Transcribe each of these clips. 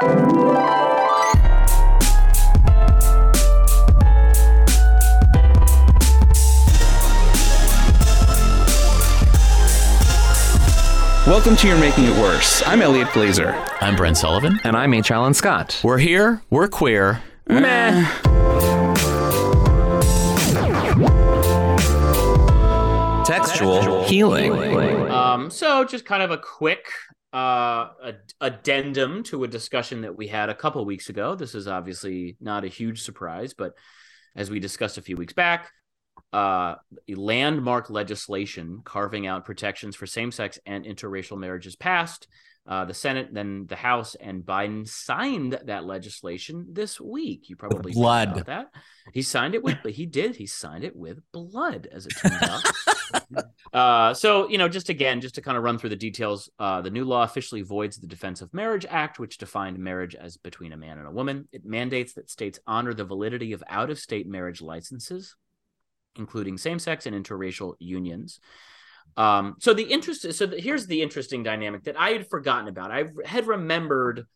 Welcome to You're Making It Worse. I'm Elliot Glazer. I'm Brent Sullivan. And I'm H. Alan Scott. We're here. We're queer. Meh. Textual healing. Um, so just kind of a quick uh, ad- addendum to a discussion that we had a couple weeks ago. This is obviously not a huge surprise, but as we discussed a few weeks back, uh, landmark legislation carving out protections for same-sex and interracial marriages passed. Uh, the Senate, then the House, and Biden signed that legislation this week. You probably blood. that he signed it with, but he did. He signed it with blood, as it turns out. Uh, so, you know, just again, just to kind of run through the details, uh, the new law officially voids the Defense of Marriage Act, which defined marriage as between a man and a woman. It mandates that states honor the validity of out of state marriage licenses, including same sex and interracial unions. Um, so the interest, so the, here's the interesting dynamic that I had forgotten about. I had remembered,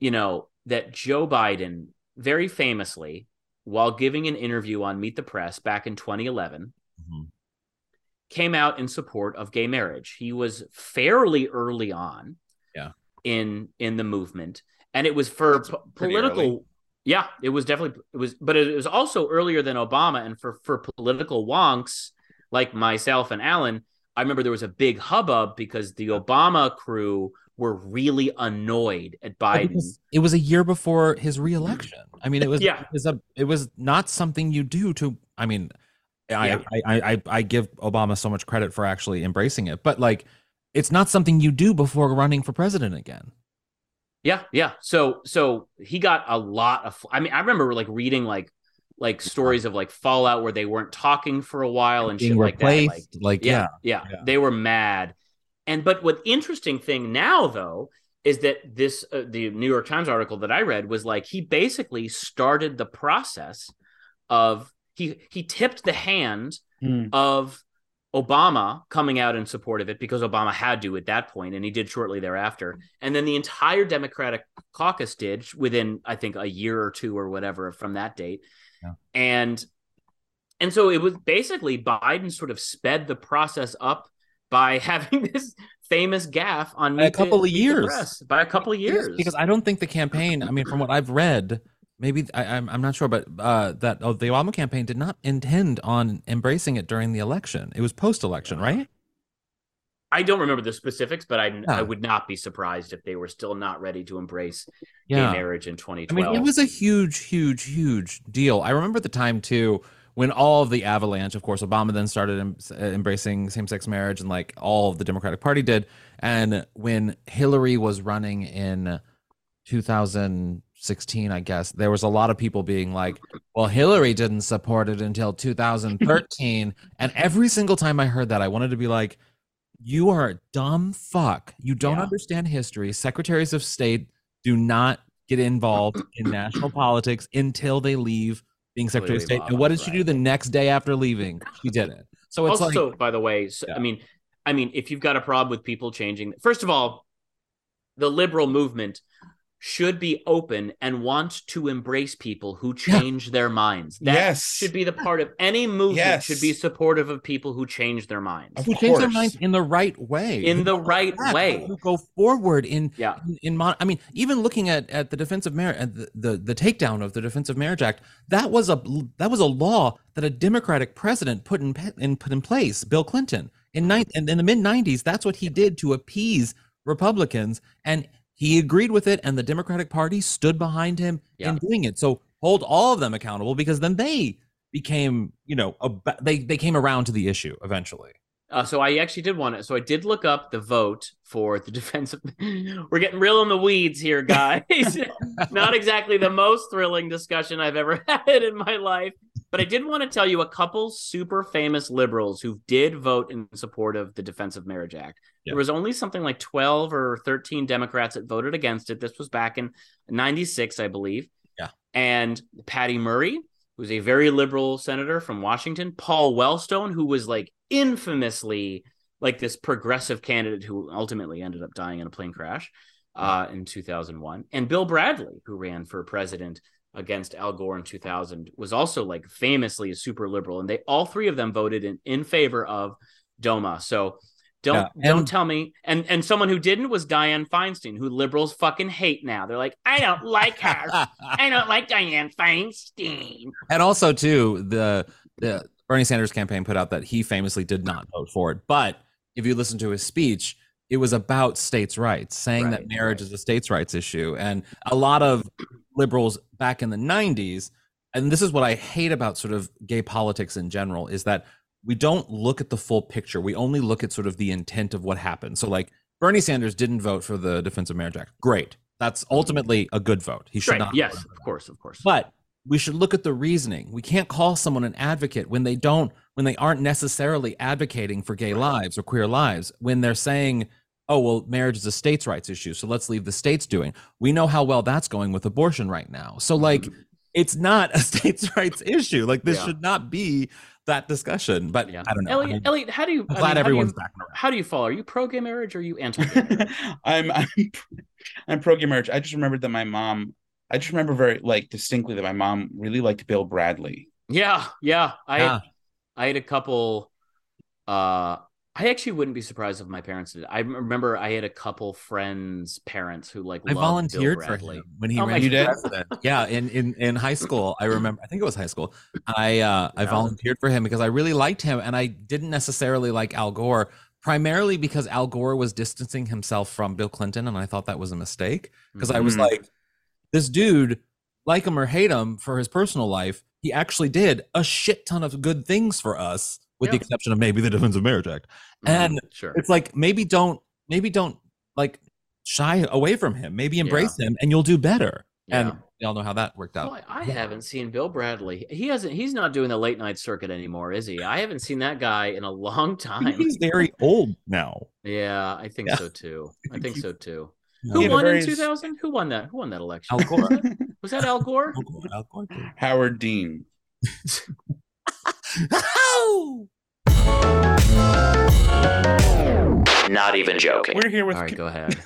you know, that Joe Biden very famously, while giving an interview on Meet the Press back in 2011, Mhm. Came out in support of gay marriage. He was fairly early on, Yeah. in in the movement, and it was for pretty political. early. Yeah, it was definitely it was, but it was also earlier than Obama, and for for political wonks like myself and Alan, I remember there was a big hubbub because the Obama crew were really annoyed at Biden. Because it was a year before his reelection. I mean, it was Yeah. it was a it was not something you do to. I mean, I, Yeah. I, I give Obama so much credit for actually embracing it, but like, it's not something you do before running for president again. Yeah, yeah. So so he got a lot of I mean, I remember like reading like like stories of like fallout where they weren't talking for a while and Being shit like that. Like, replaced, like, yeah, yeah, yeah, yeah. They were mad. And but what interesting thing now though is that this uh, the New York Times article that I read was like he basically started the process of he he tipped the hand Hmm. of Obama coming out in support of it because Obama had to at that point, and he did shortly thereafter. And then the entire Democratic caucus did within, I think, a year or two or whatever from that date. Yeah. And and so it was basically Biden sort of sped the process up by having this famous gaffe on a couple of years. By a couple of years. because I don't think the campaign. I mean, from what I've read, maybe I, I'm I'm not sure, but uh, that oh, the Obama campaign did not intend on embracing it during the election. It was post-election, right? I don't remember the specifics, but I, I would not be surprised if they were still not ready to embrace Yeah. gay marriage in 2012. I 2012. mean, it was a huge, huge, huge deal. I remember the time too when all of the avalanche, of course, Obama then started em- uh, embracing same-sex marriage, and like all of the Democratic Party did. And when Hillary was running in 2016, I guess there was a lot of people being like, "Well, Hillary didn't support it until 2013." and every single time I heard that, I wanted to be like. You are a dumb fuck. You don't Yeah. understand history. Secretaries of state do not get involved in national politics until they leave being Secretary of State. And what did she right. do the next day after leaving? She did it. So it's also, like by the way, so, Yeah. I mean, I mean, if you've got a problem with people changing, first of all, the liberal movement should be open and want to embrace people who change their minds. That Yes. should be the part of any movement Yes. should be supportive of people who change their minds. Of who change their minds in the right way In the right back, way. who go forward in Yeah. in, in mon- I mean, even looking at at the defense of marriage, the, the the takedown of the Defense of Marriage Act, that was a that was a law that a Democratic president put in in put in place, Bill Clinton in nine mm-hmm. in, in the mid '90s. That's what he did to appease Republicans, and he agreed with it, and the Democratic Party stood behind him Yeah. in doing it. So hold all of them accountable because then they became, you know, a, they they came around to the issue eventually. Uh, so I actually did want it. So I did look up the vote for the defense of. We're getting real in the weeds here, guys. Not exactly the most thrilling discussion I've ever had in my life, but I did want to tell you a couple super famous liberals who did vote in support of the Defense of Marriage Act. Yeah. There was only something like twelve or thirteen Democrats that voted against it. This was back in '96, I believe. Yeah. And Patty Murray, who's a very liberal senator from Washington, Paul Wellstone, who was like infamously like this progressive candidate who ultimately ended up dying in a plane crash uh, in 2001, and Bill Bradley, who ran for president against Al Gore in 2000, was also like famously a super liberal, and they all three of them voted in in favor of DOMA. So. Don't Yeah, don't tell me. And and someone who didn't was Dianne Feinstein, who liberals fucking hate now. They're like, I don't like her. I don't like Dianne Feinstein. And also too, the the Bernie Sanders campaign put out that he famously did not vote for it. But if you listen to his speech, it was about states' rights, saying Right, that marriage right. is a states' rights issue. And a lot of liberals back in the 90s, and this is what I hate about sort of gay politics in general, is that we don't look at the full picture. We only look at sort of the intent of what happened. So like Bernie Sanders didn't vote for the Defense of Marriage Act. Great. That's ultimately a good vote. He should Right. not. Yes, of course, of course. But we should look at the reasoning. We can't call someone an advocate when they don't, when they aren't necessarily advocating for gay lives or queer lives, when they're saying, oh, well, marriage is a states' rights issue. So let's leave the states doing. We know how well that's going with abortion right now. So, mm-hmm. like, it's not a states' rights issue. Like, this Yeah. should not be that discussion. But yeah. I don't know. Elliot, I'm, Elliot, how do you? I'm I glad mean, how do everyone's you- backing around. How do you fall? Are you pro gay marriage or are you anti gay marriage? I'm I'm I'm pro gay marriage. I just remembered that my mom. I just remember very like distinctly that my mom really liked Bill Bradley. yeah, yeah. I Yeah. I had a couple. Uh, I actually wouldn't be surprised if my parents did. I remember I had a couple friends' parents who like I volunteered for him when he Oh ran You did? president. Yeah, in, in in high school, I remember. I think it was high school. I uh, I volunteered for him because I really liked him, and I didn't necessarily like Al Gore, primarily because Al Gore was distancing himself from Bill Clinton, and I thought that was a mistake because I was Mhm. like, this dude, like him or hate him for his personal life, he actually did a shit ton of good things for us, with the exception of maybe the Defense of Marriage Act. Mhm, and sure. It's like maybe don't maybe don't like shy away from him. Maybe embrace him, and you'll do better. Yeah. And we all know how that worked out. Well, I haven't seen Bill Bradley. He hasn't. He's not doing the late night circuit anymore, is he? I haven't seen that guy in a long time. he's very old now. Yeah, I think Yeah. so too. I think think so too. You Who He had know? a won in 2000? Who won that? Who won that election? Al Gore. Was that Al Gore? Al Gore, Al Gore. Howard Dean. Ow! Not even joking. We're here with All right, go ahead.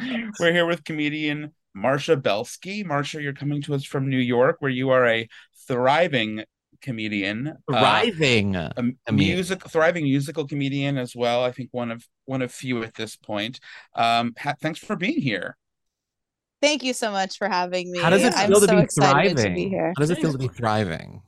we're here with comedian Marcia Belsky. Marcia, you're coming to us from New York, where you are a thriving comedian. uh, Thriving. a comedian. music thriving musical comedian as well. I think one of one of few at this point. Um, ha- thanks for being here. Thank you so much for having me. How does it I'm feel to so be excited thriving? to be here. How does it feel to be thriving?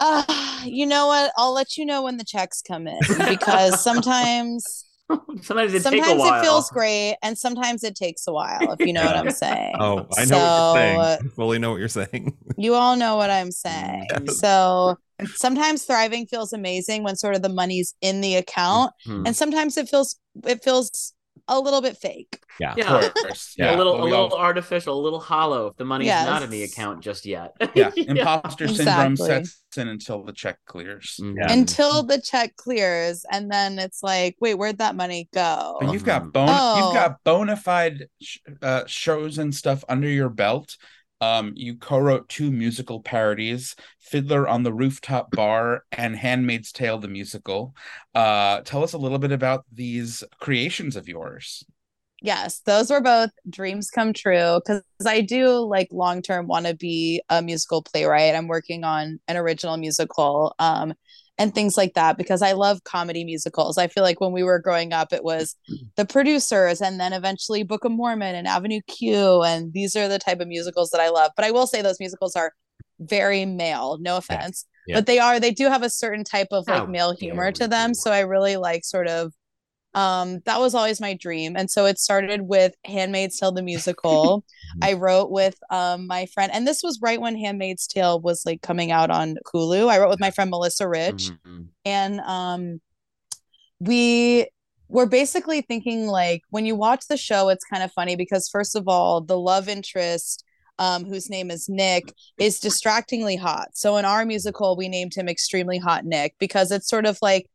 Uh, you know what? I'll let you know when the checks come in because sometimes Sometimes it sometimes it feels great and sometimes it takes a while, if you know what I'm saying. Oh, I know So, what you're saying. I fully know what you're saying. You all know what I'm saying. Yes. So sometimes thriving feels amazing when sort of the money's in the account, Hmm. and sometimes it feels it feels a little bit fake. Yeah. Yeah. Of course. a little, a we all- little artificial, a little hollow if the money's not in the account just yet. yeah, imposter syndrome Exactly. sets in until the check clears. Mhm. Yeah. Until the check clears, and then it's like, wait, where'd that money go? But you've got bone, Oh. you've got bona fide sh- uh, shows and stuff under your belt. Um, you co-wrote two musical parodies, "Fiddler on the Rooftop Bar" and "Handmaid's Tale" the musical. Uh, tell us a little bit about these creations of yours. Yes, those were both dreams come true because I do like long term want to be a musical playwright. I'm working on an original musical um, and things like that because I love comedy musicals. I feel like when we were growing up, it was the producers and then eventually Book of Mormon and Avenue Q. And these are the type of musicals that I love. But I will say those musicals are very male, no offense. Yeah. But they are, they do have a certain type of like How male humor to them. So I really like sort of um that was always my dream. And so it started with handmaid's tale the musical. I wrote with um my friend and this was right when handmaid's tale was like coming out on hulu. I wrote with my friend melissa rich. Mhm. and um we were basically thinking like when you watch the show it's kind of funny because first of all the love interest um whose name is nick is distractingly hot. So in our musical we named him extremely hot nick because it's sort of like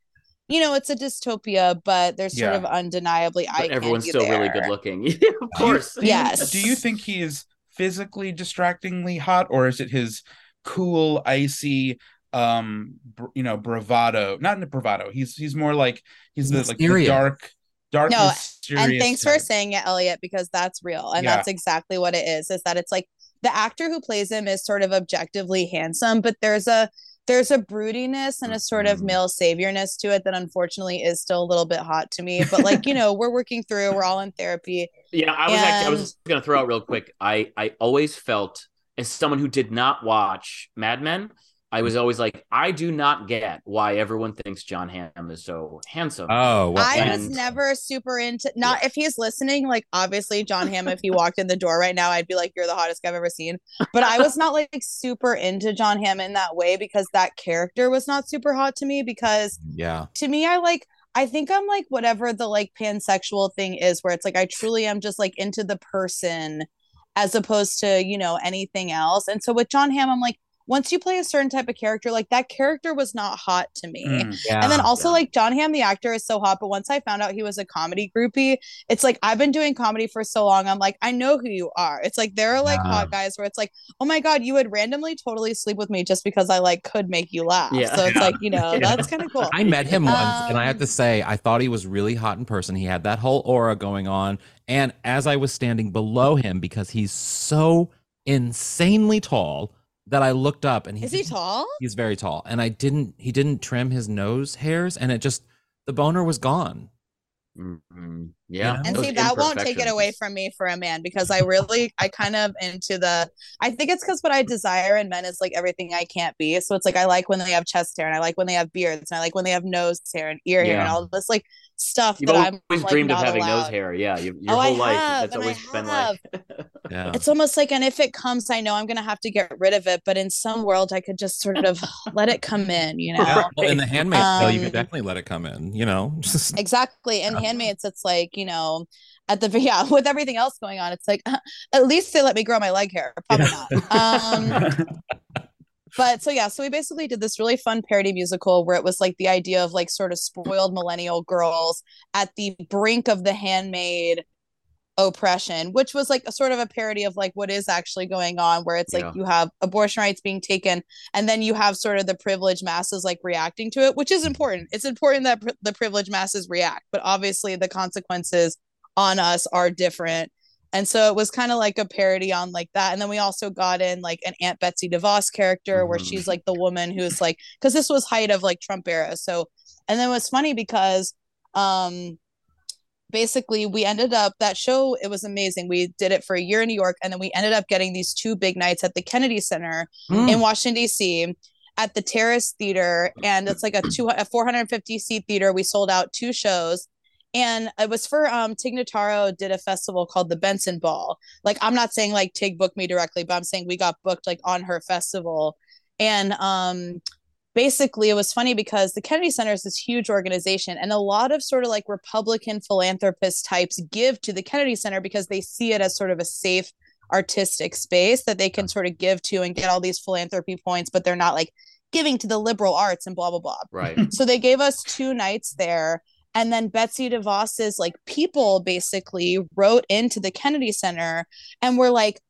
you know it's a dystopia but there's sort Yeah. of undeniably eye But everyone's candy still really good looking. of course. Yes. Do you think he is physically distractingly hot, or is it his cool, icy, um, br- you know, bravado? Not in the bravado. He's he's more like he's the like the dark, dark, No, mysterious. and thanks for saying it elliot because that's real and Yeah. that's exactly what it is is that it's like the actor who plays him is sort of objectively handsome but there's a there's a broodiness and a sort of Mhm. male saviorness to it that unfortunately is still a little bit hot to me but like you know we're working through we're all in therapy Yeah, I was actually I was just gonna throw out real quick. I I always felt as someone who did not watch Mad Men, I was always like, I do not get why everyone thinks Jon Hamm is so handsome. Oh, well, I was never super into not if he's listening, like obviously Jon Hamm, if he walked in the door right now, I'd be like, You're the hottest guy I've ever seen. But I was not like super into Jon Hamm in that way because that character was not super hot to me because yeah. to me I like I think I'm like whatever the like pansexual thing is where it's like I truly am just like into the person as opposed to, you know, anything else. And so with Jon Hamm, I'm like, once you play a certain type of character, like that character was not hot to me. Mm. Yeah. And then also yeah. like Jon Hamm, the actor, is so hot. But once I found out he was a comedy groupie, it's like I've been doing comedy for so long. I'm like, I know who you are. It's like there are like Yeah. hot guys where it's like, oh my god, you would randomly totally sleep with me just because I like could make you laugh. Yeah. So it's like you know Yeah. that's kind of cool. I met him once, and I have Um, to say, I thought he was really hot in person. He had that whole aura going on. And as I was standing below him, because he's so insanely tall, that I looked up and he Is he didn't- tall? He's very tall, and I didn't. He didn't trim his nose hairs, and it just the boner was gone. Mhm. Yeah, And those see, that won't take it away from me for a man because I really, I kind of into the, I think it's because what I desire in men is like everything I can't be. So it's like, I like when they have chest hair and I like when they have beards and I like when they have nose hair and ear hair and Yeah. all this like stuff You've that always I'm like, dreamed of having allowed. nose hair. Yeah, you, your Oh, I whole life. have, That's always been like. Yeah. It's almost like, and if it comes, I know I'm going to have to get rid of it, but in some world, I could just sort of let it come in, you know? Yeah, well, in the handmaid's tale, you Um, could definitely let it come in. You know, just Exactly. And handmaids, it's like, you know, at the yeah, with everything else going on, it's like at least they let me grow my leg hair. Probably not. Um but so yeah, so we basically did this really fun parody musical where it was like the idea of like sort of spoiled millennial girls at the brink of the handmaid oppression, which was like a sort of a parody of like what is actually going on, where it's like Yeah. you have abortion rights being taken, and then you have sort of the privileged masses like reacting to it, which is important. It's important that pr- the privileged masses react, but obviously the consequences on us are different. And so it was kind of like a parody on like that. And then we also got in like an Aunt Betsy DeVos character where Mhm. she's like the woman who's like, because this was height of like Trump era. So, and then it was funny because um basically we ended up that show it was amazing we did it for a year in new york and then we ended up getting these two big nights at the kennedy center Mm. in washington d.c at the terrace theater and it's like a, two, a 450 seat theater we sold out two shows and it was for um tig notaro did a festival called the bentzen ball like i'm not saying like tig booked me directly but i'm saying we got booked like on her festival and um basically it was funny because the Kennedy Center is this huge organization and a lot of sort of like Republican philanthropist types give to the Kennedy Center because they see it as sort of a safe artistic space that they can sort of give to and get all these philanthropy points, but they're not like giving to the liberal arts and blah blah blah. Right. So they gave us two nights there. And then Betsy DeVos's like people basically wrote into the Kennedy Center and were like,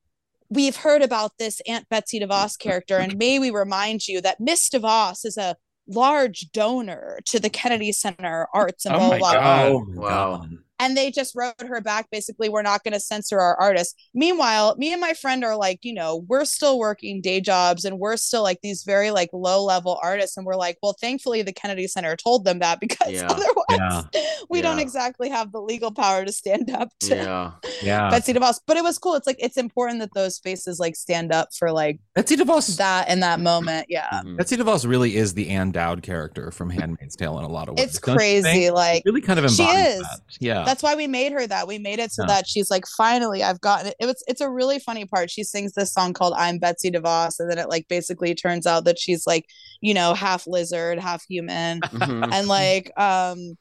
We've heard about this Aunt Betsy DeVos character, and may we remind you that Miss DeVos is a large donor to the Kennedy Center arts and Oh blah my blah blah. Oh Wow. God. and they just wrote her back basically we're not going to censor our artists meanwhile me and my friend are like you know we're still working day jobs and we're still like these very like low level artists and we're like well thankfully the kennedy center told them that because Yeah. otherwise we don't exactly have the legal power to stand up to Yeah. Yeah. betsy devos but it was cool it's like it's important that those spaces like stand up for like Betsy DeVos. that in that moment yeah Mhm. Betsy DeVos really is the Ann Dowd character from Handmaid's Tale in a lot of ways. it's don't crazy think? like Really kind of She embodies is. that. Yeah. That's why we made her that we made it so Yeah. that she's like finally i've gotten it it was it's a really funny part she sings this song called i'm betsy devos and then it like basically turns out that she's like you know half lizard half human Mhm. and like um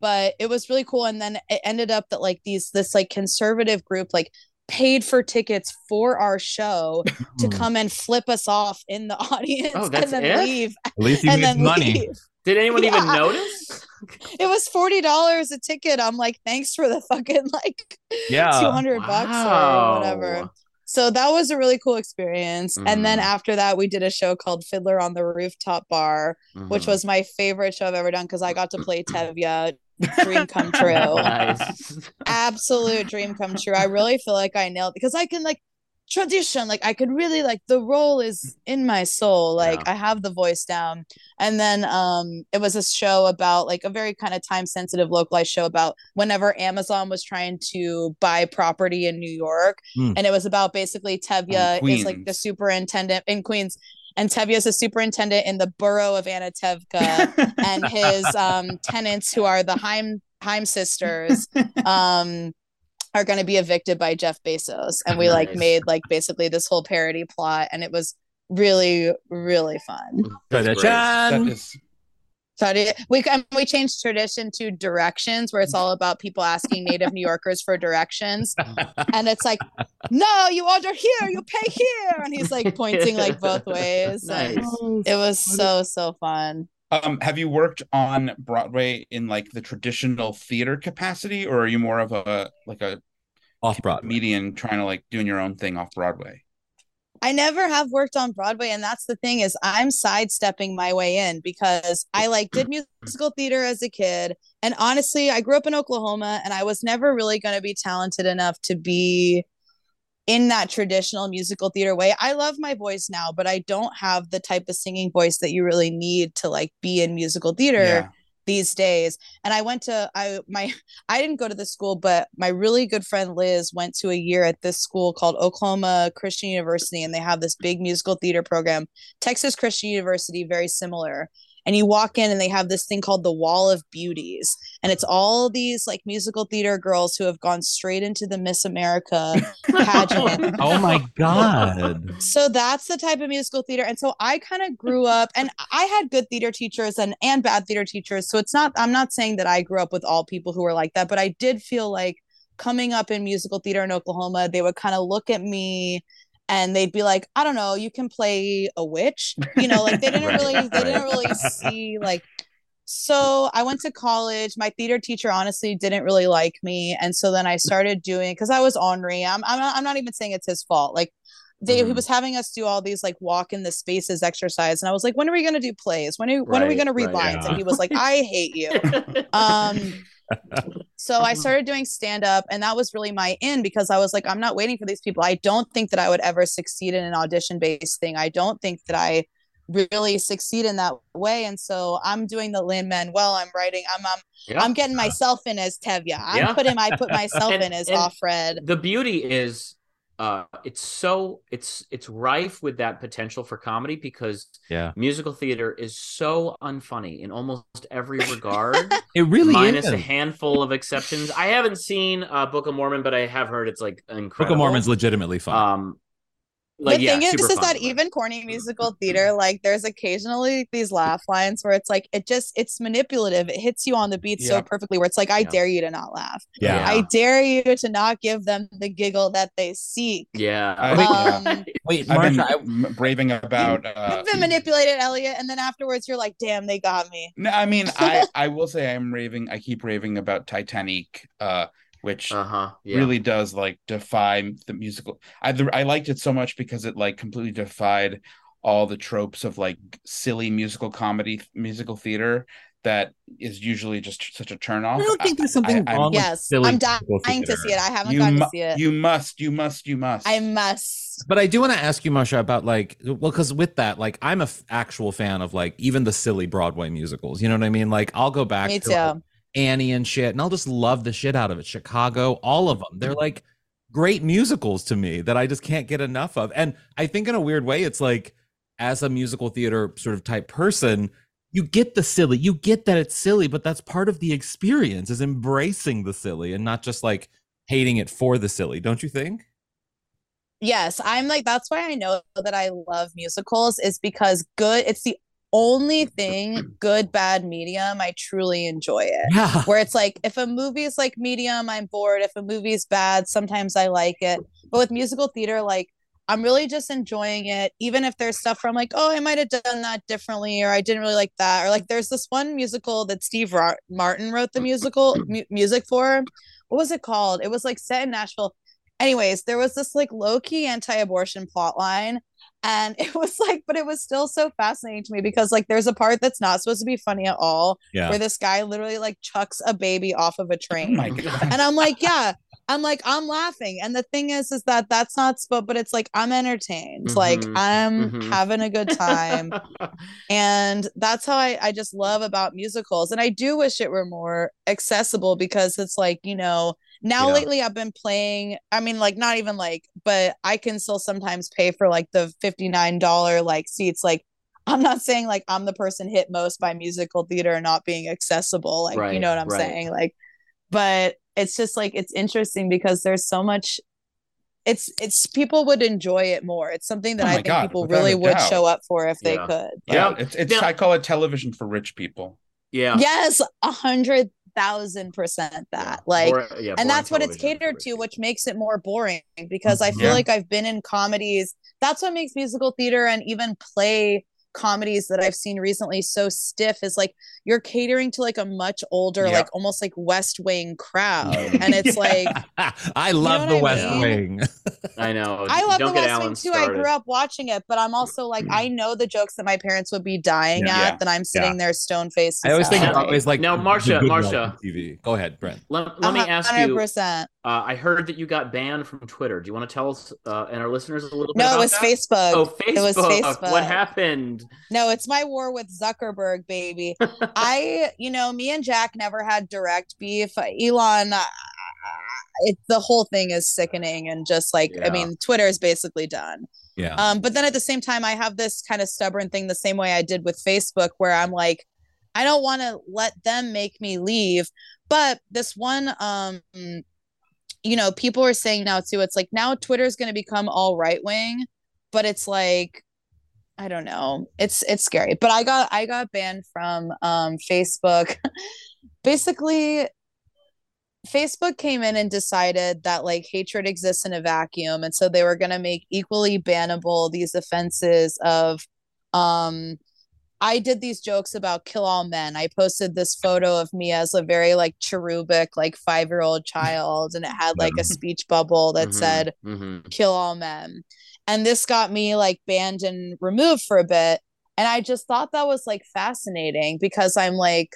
but it was really cool and then it ended up that like these this like conservative group like paid for tickets for our show to come and flip us off in the audience Oh, and then it? leave At least you and made then money. leave Did anyone even notice? it was forty dollars a ticket. I'm like, thanks for the fucking like Yeah. two hundred bucks or whatever. So that was a really cool experience. And then Mhm. after that, we did a show called Fiddler on the Rooftop Bar, which Mhm. was my favorite show I've ever done because I got to play Tevye. Dream come true. nice. Absolute dream come true. I really feel like I nailed because I can like tradition like i could really like the role is in my soul like Yeah. i have the voice down and then um it was a show about like a very kind of time sensitive localized show about whenever amazon was trying to buy property in new york Hmm. and it was about basically tevye is like the superintendent in queens and tevye is a superintendent in the borough of anatevka and his um tenants who are the heim heim sisters um are going to be evicted by Jeff Bezos and we like made like basically this whole parody plot and it was really really fun. That's Tradition. So did- we and we changed tradition to directions where it's all about people asking native New Yorkers for directions and it's like no you order here you pay here and he's like pointing like both ways and Nice. it was so so fun. Um have you worked on broadway in like the traditional theater capacity or are you more of a like a Off Broadway. comedian trying to like doing your own thing off broadway I never have worked on Broadway, and that's the thing is I'm sidestepping my way in because I like did musical theater as a kid, and honestly, I grew up in Oklahoma, and I was never really going to be talented enough to be in that traditional musical theater way. I love my voice now, but I don't have the type of singing voice that you really need to like be in musical theater yeah. these days. And i went to i my i didn't go to the school but my really good friend liz went to a year at this school called oklahoma christian university and they have this big musical theater program texas christian university very similar and you walk in and they have this thing called the wall of beauties. And it's all these like musical theater girls who have gone straight into the miss america pageant. Oh my god. so that's the type of musical theater. And so i kind of grew up and i had good theater teachers and and bad theater teachers. So it's not i'm not saying that i grew up with all people who were like that but i did feel like coming up in musical theater in oklahoma they would kind of look at me and they'd be like i don't know you can play a witch you know like they didn't Right, really they didn't really see like so I went to college. My theater teacher honestly didn't really like me, and so then I started doing because I was ornery. I'm I'm not, I'm not even saying it's his fault. Like they he Mhm. was having us do all these like walk in the spaces exercise, and I was like, when are we gonna do plays? When are when are we gonna read right, lines? yeah. And he was like, I hate you. Um, so I started doing stand up, and that was really my in because I was like, I'm not waiting for these people. I don't think that I would ever succeed in an audition based thing. I don't think that I really succeed in that way. And so I'm doing the Lin Manuel. I'm writing. I'm I'm, Yeah. I'm getting myself in as Tevye. I'm Yeah. putting I put myself And- in as Offred. the beauty is uh it's so it's it's rife with that potential for comedy because Yeah. musical theater is so unfunny in almost every regard It really minus is. a handful of exceptions i haven't seen uh book of mormon but i have heard it's like incredible. Book of Mormon's legitimately fun. um like the yeah, thing is, super is that fun, even corny musical theater, like there's occasionally these laugh lines where it's like it just it's manipulative. It hits you on the beat so perfectly where it's like, I Yeah. dare you to not laugh. yeah. I dare you to not give them the giggle that they seek. yeah I- Um, yeah. Wait, I've been Marcia, I, m- raving about uh You've been manipulated, Elliot, and then afterwards you're like, damn, they got me. No, I mean, I I will say I'm raving. I keep raving about Titanic, uh, which uh-huh yeah really does like defy the musical. I I liked it so much because it like completely defied all the tropes of like silly musical comedy musical theater that is usually just such a turn off. I don't think there's something I- I'm- wrong with Yes, silly I'm dying to see it. I haven't You, gotten mu- to see it. you must, you must, you must. I must. But I do want to ask you, Masha, about like, well, because with that, like, I'm a f- actual fan of like even the silly Broadway musicals. You know what I mean? Like, I'll go back Me to like, too. Annie and shit, and I'll just love the shit out of it. Chicago, all of them. They're like great musicals to me that I just can't get enough of. And I think in a weird way, it's like as a musical theater sort of type person, you get the silly, you get that it's silly, but that's part of the experience is embracing the silly and not just like hating it for the silly, don't you think? Yes, I'm like that's why I know that I love musicals is because good it's the only thing good bad medium I truly enjoy it. Yeah. Where it's like if a movie is like medium, I'm bored. If a movie is bad, sometimes I like it. But with musical theater, like I'm really just enjoying it, even if there's stuff where I'm like, oh, I might have done that differently, or I didn't really like that, or like there's this one musical that Steve Martin wrote the musical mu- music for. What was it called? It was like set in Nashville. Anyways, there was this like low key anti abortion plot line. And it was like, but it was still so fascinating to me because like there's a part that's not supposed to be funny at all, Yeah. where this guy literally like chucks a baby off of a Oh train. god. and I'm like, yeah, I'm like, I'm laughing. And the thing is, is that that's not spo- but it's like I'm entertained. Like Mhm, I'm mhm. having a good time. and that's how I, I just love about musicals. And I do wish it were more accessible because it's like, you know, now Yeah. lately I've been playing, I mean, like not even like, but I can still sometimes pay for like the $59 like seats. Like I'm not saying like I'm the person hit most by musical theater not being accessible. Like, you know what I'm right. saying? Like, but it's just like it's interesting because there's so much it's it's people would enjoy it more. It's something that Oh I think God, people really would show up for if they could. Yeah. Yeah, it's it's. Now- I call it television for rich people. yeah. Yes, a hundred thousand percent that. Like Bor- yeah, and that's what it's catered to, which makes it more boring because I mm-hmm. feel Yeah. like I've been in comedies. That's what makes musical theater and even play comedies that I've seen recently so stiff is like you're catering to like a much older, Yeah. like almost like West Wing crowd. And it's Yeah. like I love what the I West mean? Wing. I know. I love Don't the get West Wing Alan too. I grew up watching it, but I'm also like, I mm. know the jokes that my parents would be dying Yeah. at, Yeah. that I'm sitting there stone faced. I always think Now- always like now, the Marcia- good ones Marcia. TV. Go ahead, Brent. Let, let me uh-huh. ask you. hundred percent. Uh, I heard that you got banned from Twitter. Do you want to tell us uh, and our listeners a little bit? No, it was that? Facebook. Oh, Facebook. It was Facebook. What happened? No, it's my war with Zuckerberg, baby. I, you know, me and Jack never had direct beef. Elon, uh, it, the whole thing is sickening and just like, Yeah. I mean, Twitter is basically done. Yeah. Um, but then at the same time, I have this kind of stubborn thing the same way I did with Facebook, where I'm like, I don't want to let them make me leave. But this one, um, you know, people are saying now too, it's like now Twitter's going to become all right wing, but it's like, I don't know. It's it's scary. But I got I got banned from um Facebook. Basically, Facebook came in and decided that like hatred exists in a vacuum, and so they were going to make equally bannable these offenses of, um, I did these jokes about kill all men. I posted this photo of me as a very like cherubic like five year old child, and it had like a speech bubble that Mhm, said mhm. kill all men. And this got me like banned and removed for a bit. And I just thought that was like fascinating because I'm like,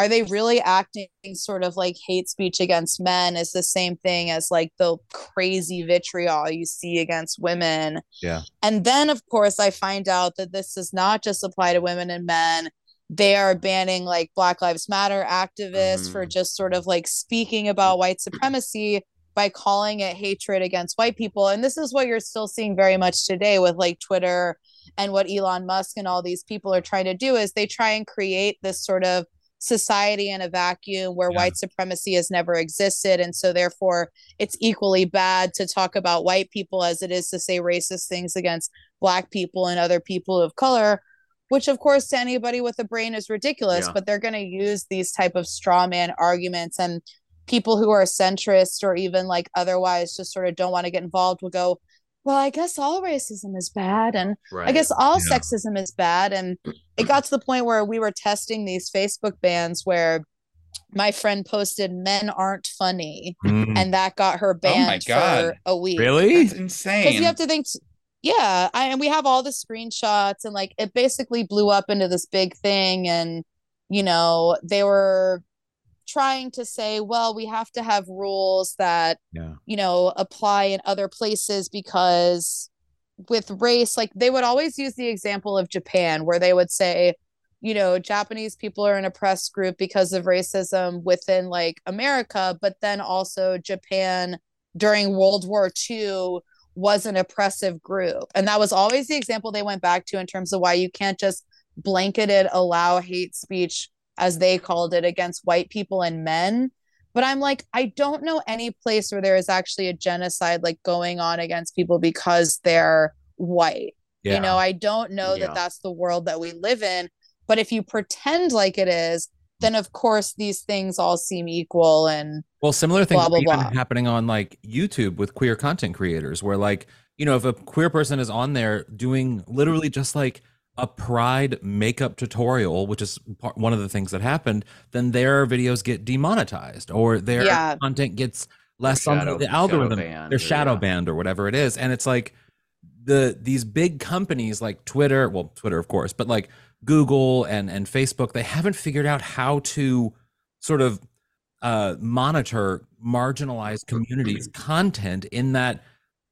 are they really acting sort of like hate speech against men is the same thing as like the crazy vitriol you see against women? Yeah. And then, of course, I find out that this does not just apply to women and men. They are banning like Black Lives Matter activists for Mhm. just sort of like speaking about white supremacy by calling it hatred against white people. And this is what you're still seeing very much today with like Twitter and what Elon Musk and all these people are trying to do is they try and create this sort of society in a vacuum where Yeah. white supremacy has never existed and so therefore it's equally bad to talk about white people as it is to say racist things against black people and other people of color which of course to anybody with a brain is ridiculous Yeah. but they're going to use these type of straw man arguments and people who are centrist or even like otherwise just sort of don't want to get involved will go well i guess all racism is bad and Right. i guess all Yeah. sexism is bad and it got to the point where we were testing these facebook bans where my friend posted men aren't funny Mm. and that got her banned God. for a week really? That's insane because you have to think yeah I, and we have all the screenshots and like it basically blew up into this big thing and you know, they were trying to say, well, we have to have rules that, Yeah. you know, apply in other places because with race, like they would always use the example of Japan where they would say, you know, Japanese people are an oppressed group because of racism within like America, but then also Japan during World War II was an oppressive group. And that was always the example they went back to in terms of why you can't just blanketed allow hate speech, as they called it, against white people and men. But I'm like, I don't know any place where there is actually a genocide like going on against people because they're white. Yeah. You know, I don't know Yeah. that that's the world that we live in. But if you pretend like it is, then of course these things all seem equal. And Well, similar things Blah, blah, are even blah. happening on like YouTube with queer content creators, where like you know if a queer person is on there doing literally just like a pride makeup tutorial, which is part, one of the things that happened, then their videos get demonetized or their Yeah. content gets less on shadow- the shadow algorithm. banned They're shadow yeah. banned or whatever it is, and it's like the these big companies like Twitter, well, Twitter of course, but like Google and and Facebook, they haven't figured out how to sort of uh, monitor marginalized communities' content in that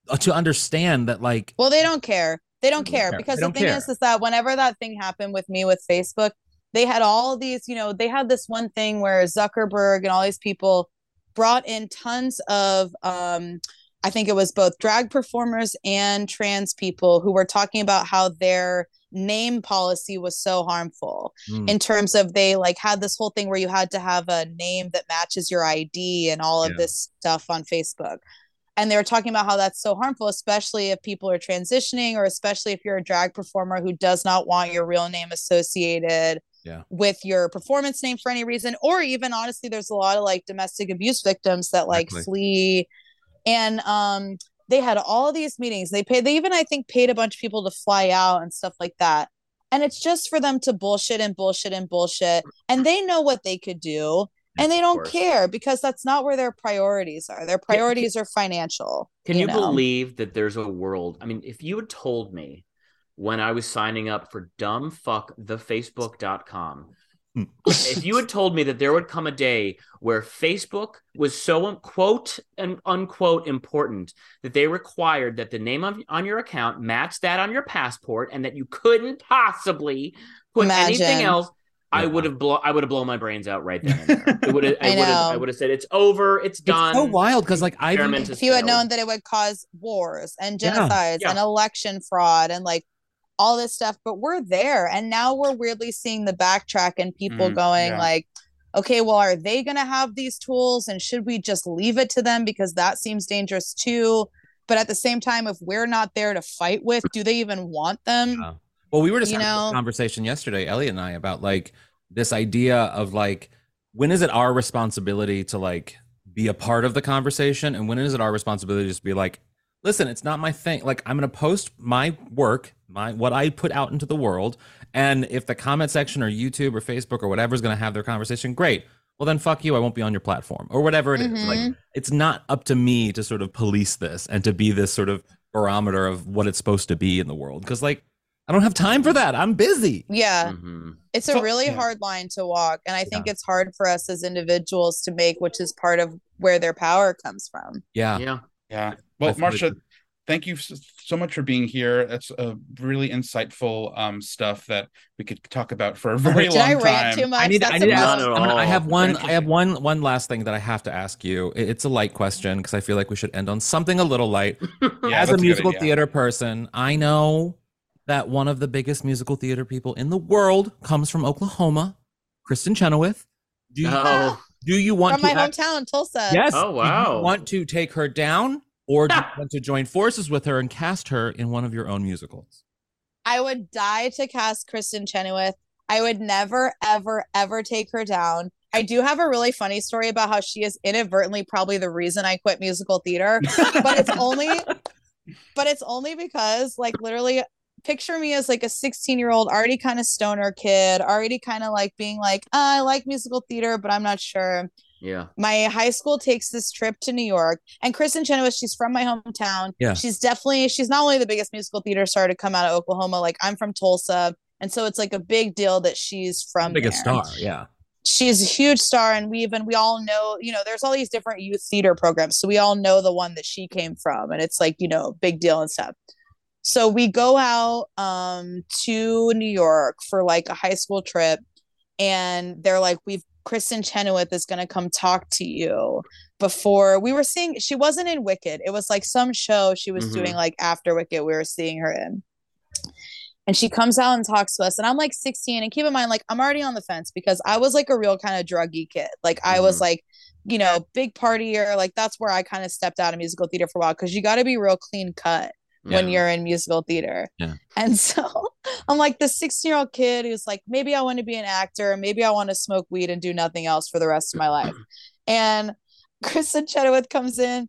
uh, to understand that like well, they don't care. They don't care because the don't thing care. is, is that whenever that thing happened with me with Facebook, they had all these, you know, they had this one thing where Zuckerberg and all these people brought in tons of um I think it was both drag performers and trans people who were talking about how their name policy was so harmful mm, in terms of they like had this whole thing where you had to have a name that matches your ID and all of Yeah. this stuff on Facebook. And they were talking about how that's so harmful, especially if people are transitioning or especially if you're a drag performer who does not want your real name associated Yeah. with your performance name for any reason. Or even honestly, there's a lot of like domestic abuse victims that like Exactly. flee. And um they had all these meetings. They paid they even I think paid a bunch of people to fly out and stuff like that. And it's just for them to bullshit and bullshit and bullshit. And they know what they could do. And they don't care because that's not where their priorities are. Their priorities are financial. Can you, know? believe that there's a world? I mean, if you had told me when I was signing up for dumbfuckthefacebook.com, if you had told me that there would come a day where Facebook was so um, quote and unquote important that they required that the name of, on your account match that on your passport and that you couldn't possibly put anything else, I would have blown I would have blown my brains out right then there. It would have I, I would have. I would have said it's over, it's done. it's so wild because like I've Experiment even- has if you had known that it would cause wars and genocides Yeah. and election fraud and like all this stuff but we're there and now we're weirdly seeing the backtrack and people Mhm, going yeah. like okay well are they going to have these tools and should we just leave it to them because that seems dangerous too but at the same time if we're not there to fight with do they even want them Yeah. Well, we were just You having know? this conversation yesterday, Elliot and I, about like this idea of like when is it our responsibility to like be a part of the conversation, and when is it our responsibility to just be like, listen, it's not my thing. Like I'm gonna post my work, my what I put out into the world, and if the comment section or YouTube or Facebook or whatever is gonna have their conversation, great. Well, then fuck you. I won't be on your platform or whatever it is. Like Mhm. it's not up to me to sort of police this and to be this sort of barometer of what it's supposed to be in the world. Because like I don't have time for that. I'm busy. yeah Mhm. it's a really yeah. hard line to walk and i think it's hard for us as individuals to make which is part of where their power comes from Yeah. Yeah. Yeah. Well, That's Marcia, thank you so much for being here. That's a really insightful um stuff that we could talk about for a very did long i time. rant too much I need. That's I need to ask, Not problem. at I'm gonna- I have one. I have one. One last thing that I have to ask you. It's a light question because I feel like we should end on something a little light. Yeah, As a that's good musical idea. theater person, I know that one of the biggest musical theater people in the world comes from Oklahoma, Kristin Chenoweth. Do you, Oh. do you want from my to? act- hometown tulsa yes. Oh, Do wow. you want to take her down, or do you want to join forces with her and cast her in one of your own musicals? I would die to cast Kristin Chenoweth. I would never, ever, ever take her down. I do have a really funny story about how she is inadvertently probably the reason I quit musical theater, but it's only, but it's only because like literally picture me as like a 16 year old already kind of stoner kid, already kind of like being like, "Ah, I like musical theater, but I'm not sure Yeah. my high school takes this trip to New York, and Kristin Chenoweth, she's from my hometown. Yeah. she's definitely she's not only the biggest musical theater star to come out of Oklahoma. Like I'm from Tulsa. and so it's like a big deal that she's from biggest there. star. Yeah. she's a huge star and we even we all know you know there's all these different youth theater programs so we all know the one that she came from and it's like you know big deal and stuff so we go out um to new york for like a high school trip and they're like we've kristin chenoweth is going to come talk to you. Before we were seeing she wasn't in wicked. It was like some show she was Mhm. doing like after wicked we were seeing her in. And she comes out and talks to us and i'm like 16 and keep in mind like i'm already on the fence because i was like a real kind of druggy kid. Like i was Mhm. like you know big partier like that's where i kind of stepped out of musical theater for a while because you got to be real clean cut when you're in musical theater. Yeah. and so i'm like the 16 year old kid who's like maybe i want to be an actor maybe i want to smoke weed and do nothing else for the rest of my life. And kristin chenoweth comes in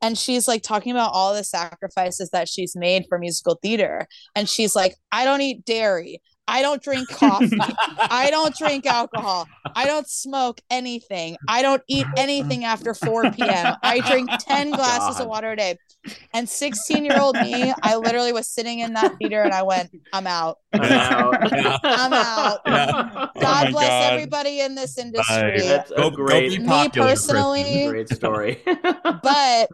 and she's like talking about all the sacrifices that she's made for musical theater. And she's like i don't eat dairy i don't drink coffee i don't drink alcohol i don't smoke anything i don't eat anything after 4 p.m i drink 10 glasses God. of water a day and 16 year old me i literally was sitting in that theater and i went i'm out I'm out. Yeah. I'm out. Yeah. Oh god my bless God. everybody in this industry That's Go- a go great, be me popular, personally great story. but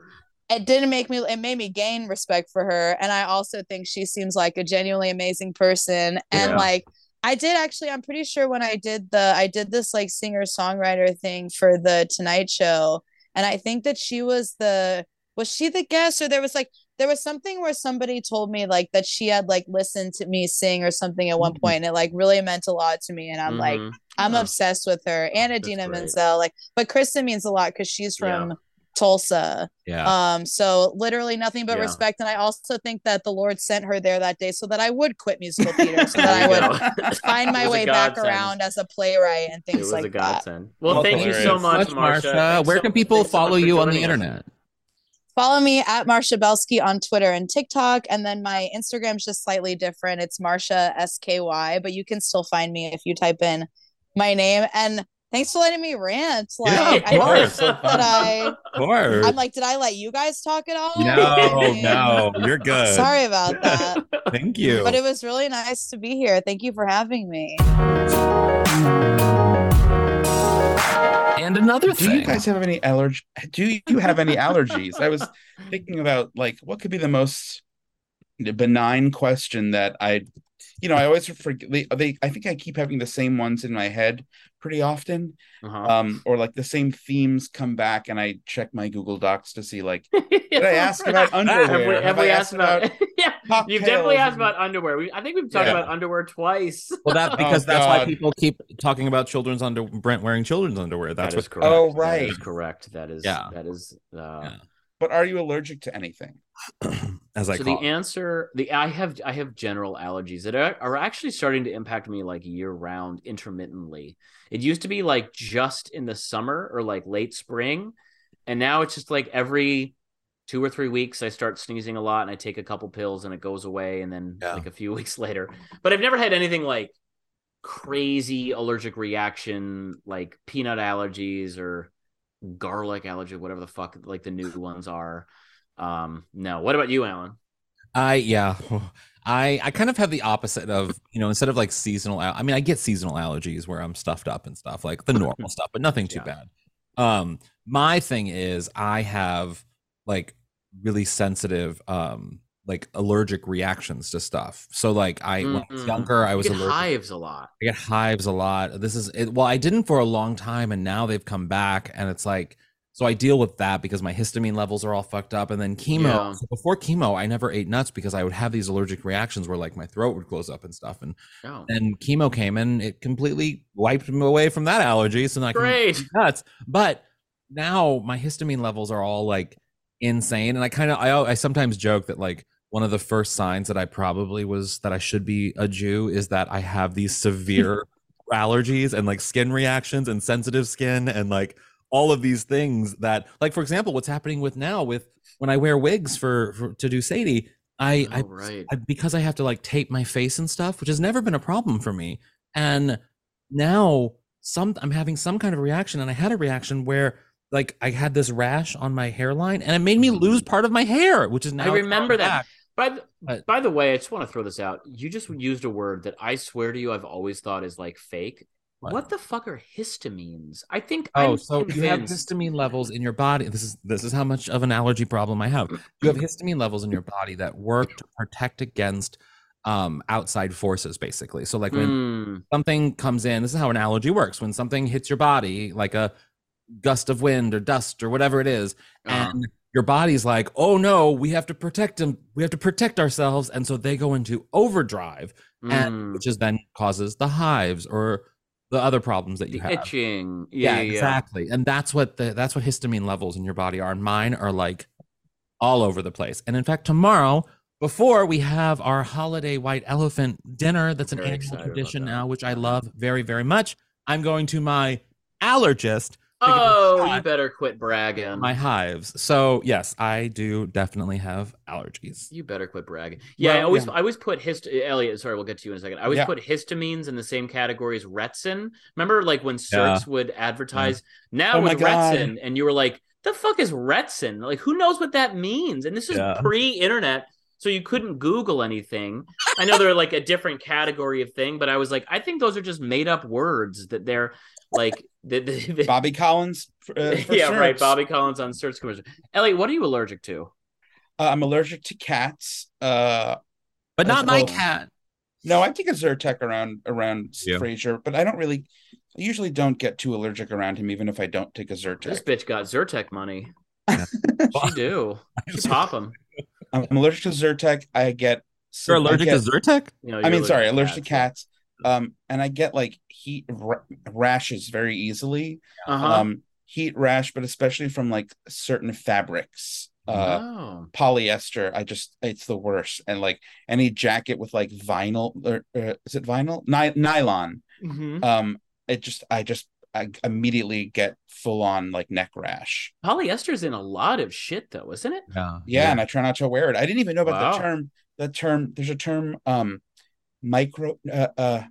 it didn't make me it made me gain respect for her and i also think she seems like a genuinely amazing person and Yeah. like i did actually i'm pretty sure when i did the i did this like singer songwriter thing for the tonight show and i think that she was the was she the guest or there was like there was something where somebody told me like that she had like listened to me sing or something at one Mhm. point and it like really meant a lot to me and i'm like Mhm. i'm Oh. obsessed with her and idina menzel like but kristin means a lot because she's Yeah. From tulsa Yeah. um, so literally nothing but Yeah. respect. And I also think that the Lord sent her there that day so that I would quit musical theater, so that I would find my way back around as a playwright and It things was like a that. godsend. Well, Well, thank you so much, Much, Marcia. Marcia. Where so- can people thanks so follow you on the us. internet? Follow me at Marcia Belsky on Twitter and TikTok, and then my Instagram's just slightly different. It's Marcia SKY, but you can still find me if you type in my name. And thanks for letting me rant. Like Yeah, of I course. don't think that I Of course. I'm like, did I let you guys talk at all? No, no, you're good. Sorry about that. Thank you. But it was really nice to be here. Thank you for having me. and another Do thing. you guys have any allergy? Do you have any allergies? I was thinking about like what could be the most benign question that I, you know, I always forget. They, they, I think I keep having the same ones in my head pretty often, Uh-huh. um, or like the same themes come back, and I check my Google Docs to see like did I ask about underwear? Have we, have Have we I asked asked about? about yeah, you've definitely asked and- about underwear. We, I think we've talked Yeah. about underwear twice. well, that because Oh, that's why people keep talking about children's under Brent wearing children's underwear. That's That is what. correct. Oh, right. is correct. That is. Yeah. That is. Uh, Yeah. But are you allergic to anything? As I so call the it. answer, the I have I have general allergies that are, are actually starting to impact me like year round intermittently. It used to be like just in the summer or like late spring, and now it's just like every two or three weeks I start sneezing a lot and I take a couple pills and it goes away, and then Yeah. like a few weeks later. But I've never had anything like crazy allergic reaction like peanut allergies or garlic allergy, whatever the fuck like the new ones are. Um, no. What about you, Alan? I yeah, I I kind of have the opposite of you know instead of like seasonal. I mean, I get seasonal allergies where I'm stuffed up and stuff like the normal stuff, but nothing too Yeah. bad. Um, my thing is I have like really sensitive um like allergic reactions to stuff. So like I when I was mm-hmm. younger, I was allergic. hives a lot. I get hives a lot. This is it, well, I didn't for a long time, and now they've come back, and it's like so I deal with that because my histamine levels are all fucked up, and then chemo. Yeah. So before chemo, I never ate nuts because I would have these allergic reactions where like my throat would close up and stuff, and Oh, then chemo came and it completely wiped me away from that allergy. So then I can great. eat nuts. But now my histamine levels are all like insane, and I kind of I I sometimes joke that like one of the first signs that I probably was that I should be a Jew is that I have these severe allergies and like skin reactions and sensitive skin and like all of these things that like for example what's happening with now with when I wear wigs for, for to do Sadie I, I Oh, right. I, because I have to like tape my face and stuff, which has never been a problem for me. And now some I'm having some kind of reaction, and I had a reaction where like I had this rash on my hairline, and it made me lose part of my hair, which is now I remember that. back. By the, But- by the way, I just want to throw this out. You just used a word that I swear to you, I've always thought is like fake. What? What, the fuck are histamines? I think. Oh, I'm so you have histamine levels in your body. This is this is how much of an allergy problem I have. You have histamine levels in your body that work to protect against um outside forces basically. So like when Mm, something comes in, this is how an allergy works. When something hits your body like a gust of wind or dust or whatever it is uh-huh. and your body's like, "Oh no, we have to protect them. We have to protect ourselves." And so they go into overdrive and Mm, which is then causes the hives or the other problems that you the have. itching. Yeah, Yeah, yeah, exactly. And that's what the that's what histamine levels in your body are. And mine are like all over the place. And in fact, tomorrow, before we have our holiday white elephant dinner, that's an annual tradition now, which I love very, very much. I'm going to my allergist to get a Oh, you better quit bragging. my hives. So yes, I do definitely have allergies. You better quit bragging. Yeah, I always yeah. I always put hist Elliot, sorry, we'll get to you in a second. I always Yeah. put histamines in the same category as Retsyn. Remember like when Yeah. Would mm-hmm. advertise now Oh with. Retsyn and you were like, the fuck is Retsyn? Like who knows what that means? And this is pre-internet. So you couldn't Google anything. I know they're like a different category of thing, but I was like, I think those are just made up words that they're like the, the, the- Bobby Collins. Uh, for yeah, right. Bobby Collins on Certs commercial. Elliot, what are you allergic to? Uh, I'm allergic to cats. Uh, But not my cat. no, I take a Zyrtec around around Yeah. Frazier, but I don't really. I usually don't get too allergic around him, even if I don't take a Zyrtec. This bitch got Zyrtec money. Yeah. she do. She pop them. I'm allergic to Zyrtec. I get. You're I allergic get- to Zyrtec? You I you're mean, sorry, allergic to cats. Cats. Um, and I get like heat ra- rashes very easily. Uh-huh. Um, heat rash, but especially from like certain fabrics. Uh, oh. polyester. I just it's the worst. And like any jacket with like vinyl or uh, is it vinyl? Ny- nylon. Mhm. Um, it just I just I immediately get full on like neck rash. Polyester's in a lot of shit, though, isn't it? Yeah. Yeah, and I try not to wear it. I didn't even know about Wow. the term. The term there's a term um micro uh, uh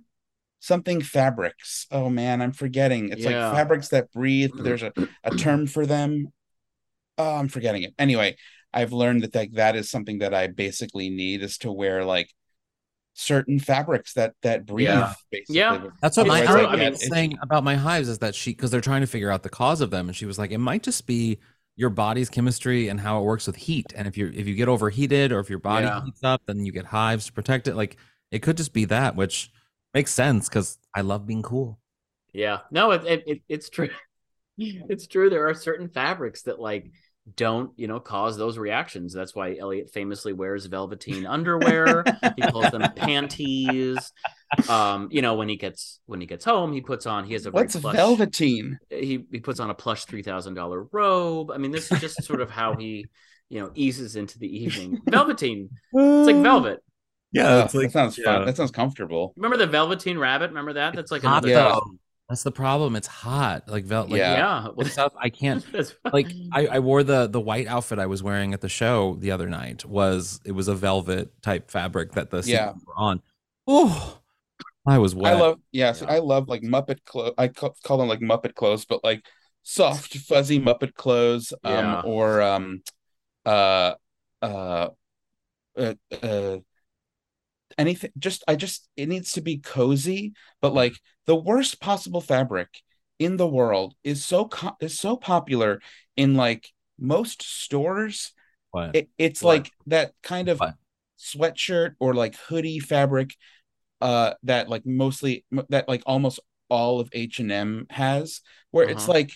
something fabrics. Oh man, I'm forgetting. It's Yeah. like fabrics that breathe, but there's a, a term for them. Oh, I'm forgetting it. Anyway, I've learned that like that is something that I basically need is to wear like certain fabrics that that breathe Yeah. basically. Yeah. That's what my true. aunt I mean, saying about my hives is that she because they're trying to figure out the cause of them, and she was like, it might just be your body's chemistry and how it works with heat. And if you if you get overheated or if your body Yeah. heats up, then you get hives to protect it. Like it could just be that, which makes sense because I love being cool. Yeah. No, it, it, it it's true. it's true. There are certain fabrics that like don't you know cause those reactions. That's why Elliot famously wears velveteen underwear. he calls them panties. Um, you know when he gets when he gets home, he puts on he has a What's plush, velveteen? he he puts on a plush three thousand dollar robe. I mean, this is just sort of how he, you know, eases into the evening. Velveteen, it's like velvet. Yeah, Oh, like that sounds fun. yeah. That sounds comfortable. Remember the Velveteen Rabbit? Remember that? That's like hot another. Yeah. That's the problem. It's hot. Like vel. Like, Yeah. Yeah. Well, stuff I can't. like I, I wore the the white outfit I was wearing at the show the other night was it was a velvet type fabric that the Yeah. were on. Oh, I was wet. I love yes, Yeah. I love like Muppet clothes. I ca- call them like Muppet clothes, but like soft, fuzzy Muppet clothes, um, Yeah. or um, uh, uh, uh, uh, anything. Just I just it needs to be cozy, but like the worst possible fabric in the world is so co- is so popular in like most stores. What? It, it's What? like that kind of What? sweatshirt or like hoodie fabric uh that like mostly that like almost all of H&M has where it's Uh-huh. like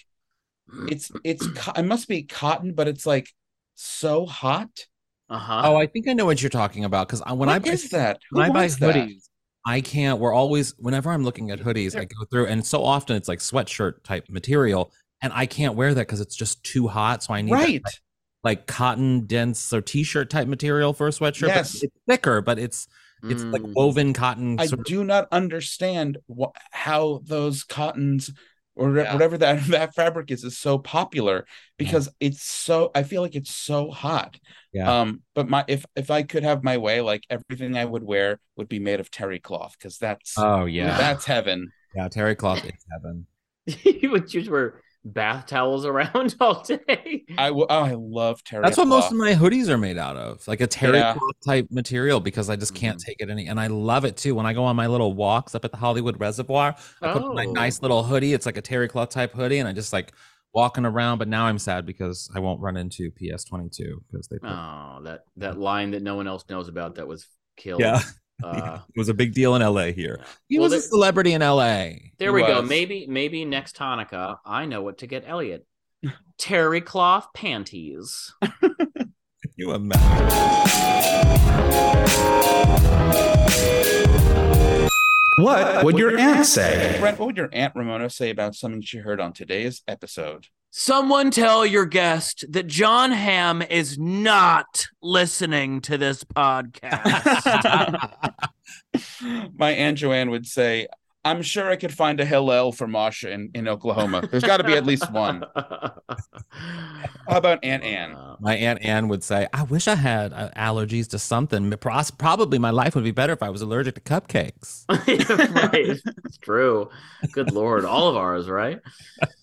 it's it's it must be cotton but it's like so hot Uh-huh. oh, I think I know what you're talking about because when I buy that when I buy that? hoodies, I can't. We're always whenever I'm looking at hoodies, I go through and so often it's like sweatshirt type material, and I can't wear that because it's just too hot. So I need that, right like, like cotton dense or t-shirt type material for a sweatshirt. but Yes. it's thicker, but it's it's like Mm. woven cotton. I do not understand wh- how those cottons or Yeah. whatever that that fabric is is so popular because it's so I feel like it's so hot. Yeah. Um but my if if I could have my way like everything I would wear would be made of terry cloth because that's oh yeah, that's heaven. yeah. Terry cloth is heaven. you would just wear bath towels around all day. I w- oh, I love terry. That's what most of my hoodies are made out of, like a terry Yeah. cloth type material, because I just can't Mhm. take it any. And I love it too. When I go on my little walks up at the Hollywood Reservoir, I put my Oh. nice little hoodie. It's like a terry cloth type hoodie, and I just like walking around. But now I'm sad because I won't run into P-22 because they. Put, Oh, that that line that no one else knows about that was killed. Yeah. Uh, it was a big deal in LA here. Yeah. He Well, was a celebrity in LA. there He we go. Maybe maybe next Hanukkah, I know what to get Elliot. Terry cloth panties. You imagine. What would your aunt say? Brent, what would your aunt Ramona say about something she heard on today's episode? Someone tell your guest that Jon Hamm is not listening to this podcast. My aunt Joanne would say, "I'm sure I could find a Hillel for Marcia in, in Oklahoma. There's got to be at least one." How about Aunt Anne? My aunt Anne would say, "I wish I had uh, allergies to something. Probably my life would be better if I was allergic to cupcakes." right. It's true. Good lord. All of ours, right?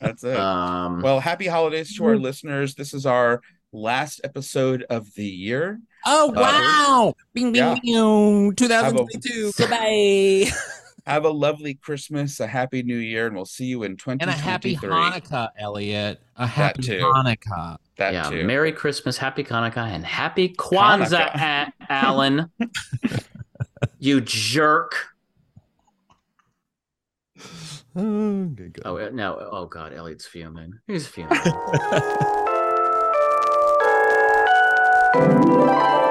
That's it. Um well, happy holidays to our listeners. This is our last episode of the year. Oh Uh, wow! Bing bing yeah. bing! 2022. Goodbye. Have a lovely Christmas, a happy New Year, and we'll see you in 2023. and a happy 2023. Hanukkah, Elliot. A happy too. Hanukkah. That yeah, too. Merry Christmas, Happy Hanukkah, and Happy Kwanzaa, Hanukkah. Alan. you jerk. Okay. Oh uh, no! Oh God, Elliot's fuming. He's fuming.